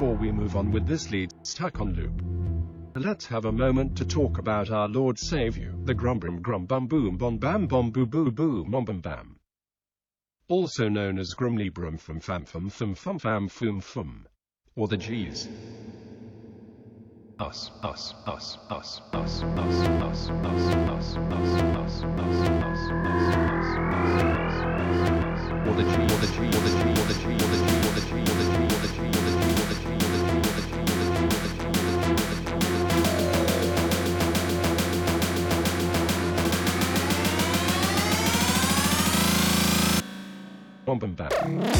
before we move on with this lead stuck on loop. Let's have a moment to talk about our Lord save you, the grumbum grumbum boom bom bam bom boo boo boo mom bam bam. Also known as grumly brum fum fam fum fum fum fam fum fum. Or the G's us, us, us, us, us, us, us, us, us, us, us, us, us, us, us, us, or the G, or the G, or the G, or the G, or the G, or the G, or the G. album back.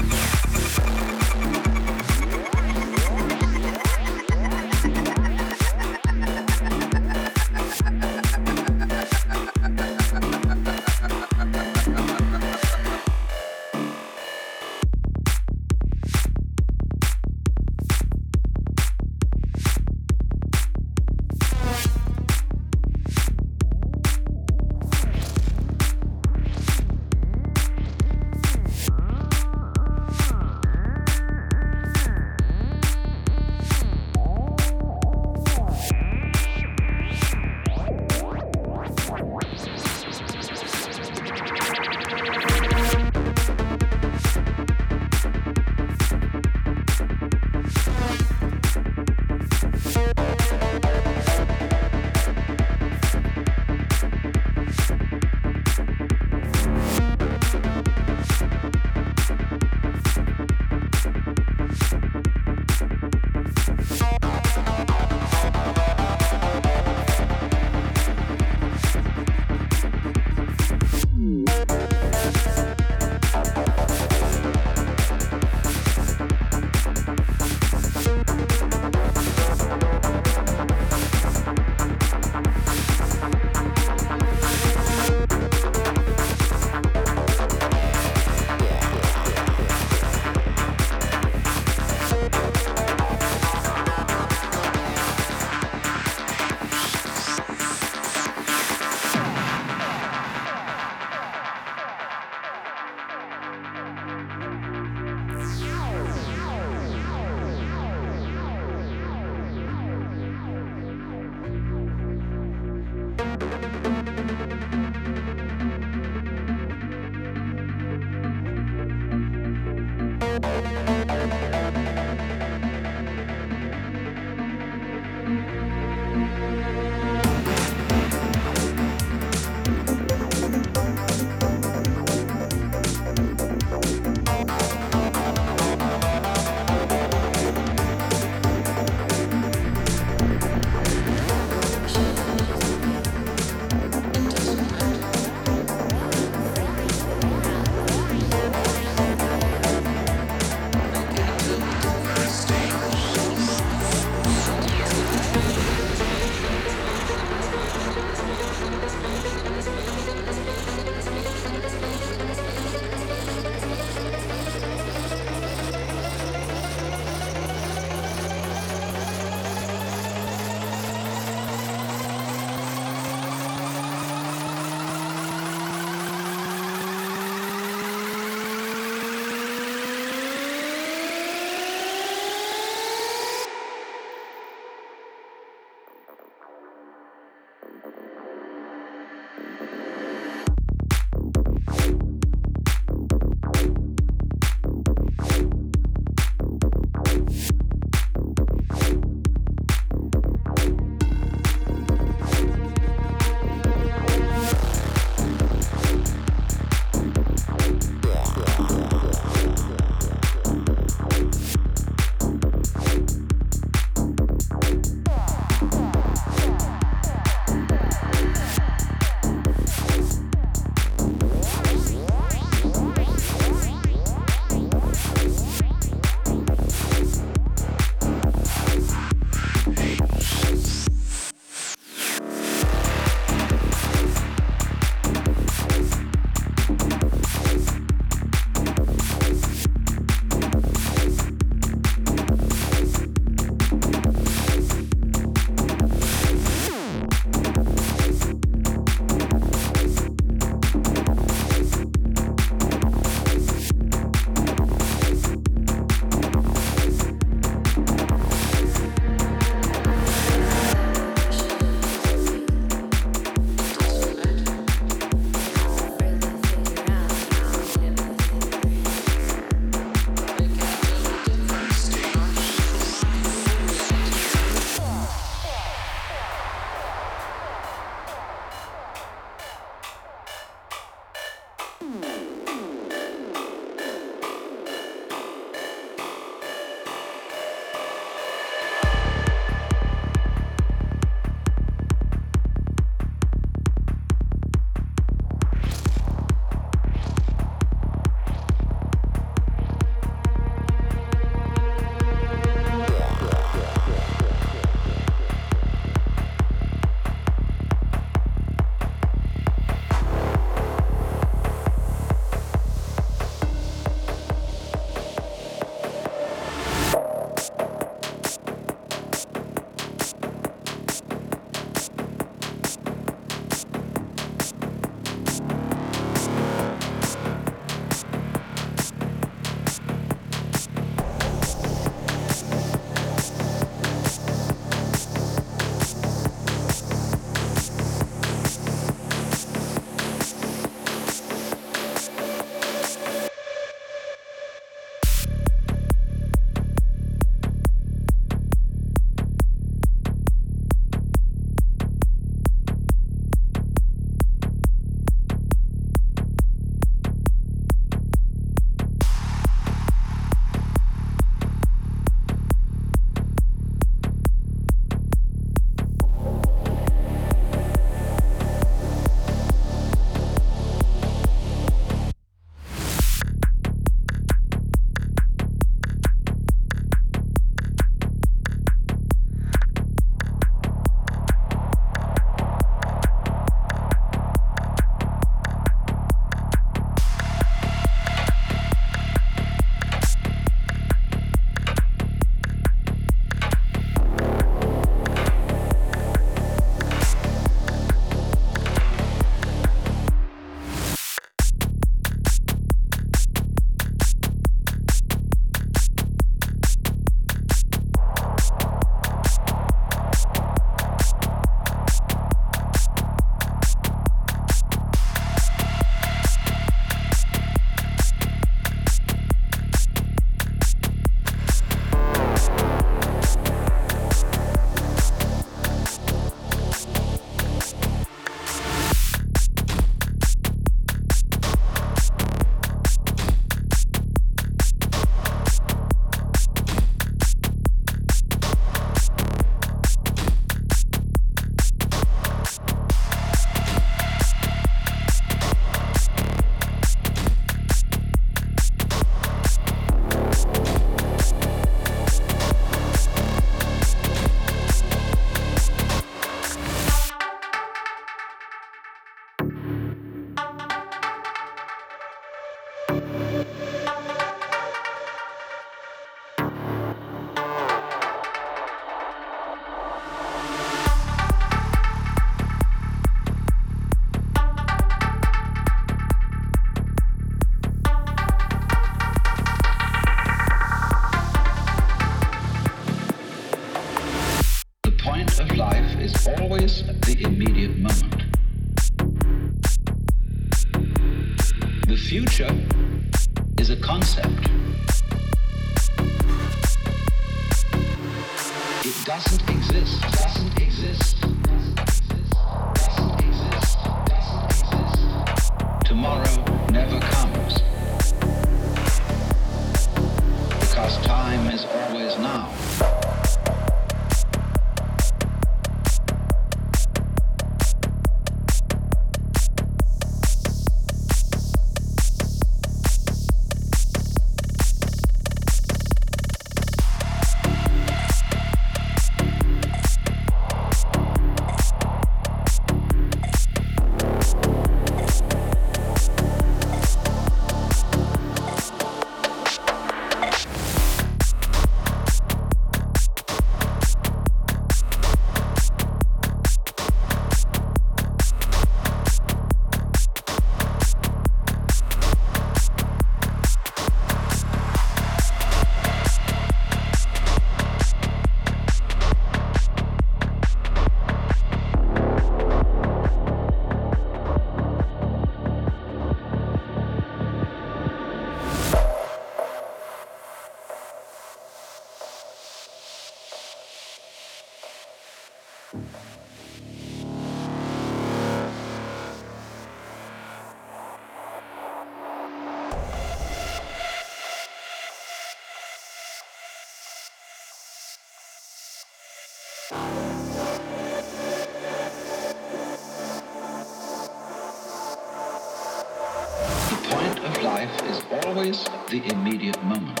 the immediate moment.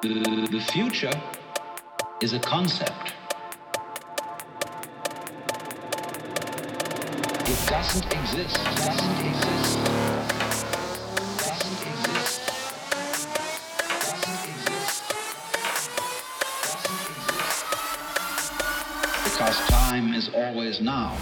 The, the future is a concept. It doesn't exist. Doesn't exist. Doesn't exist. Doesn't exist. Doesn't exist. Because time is always now.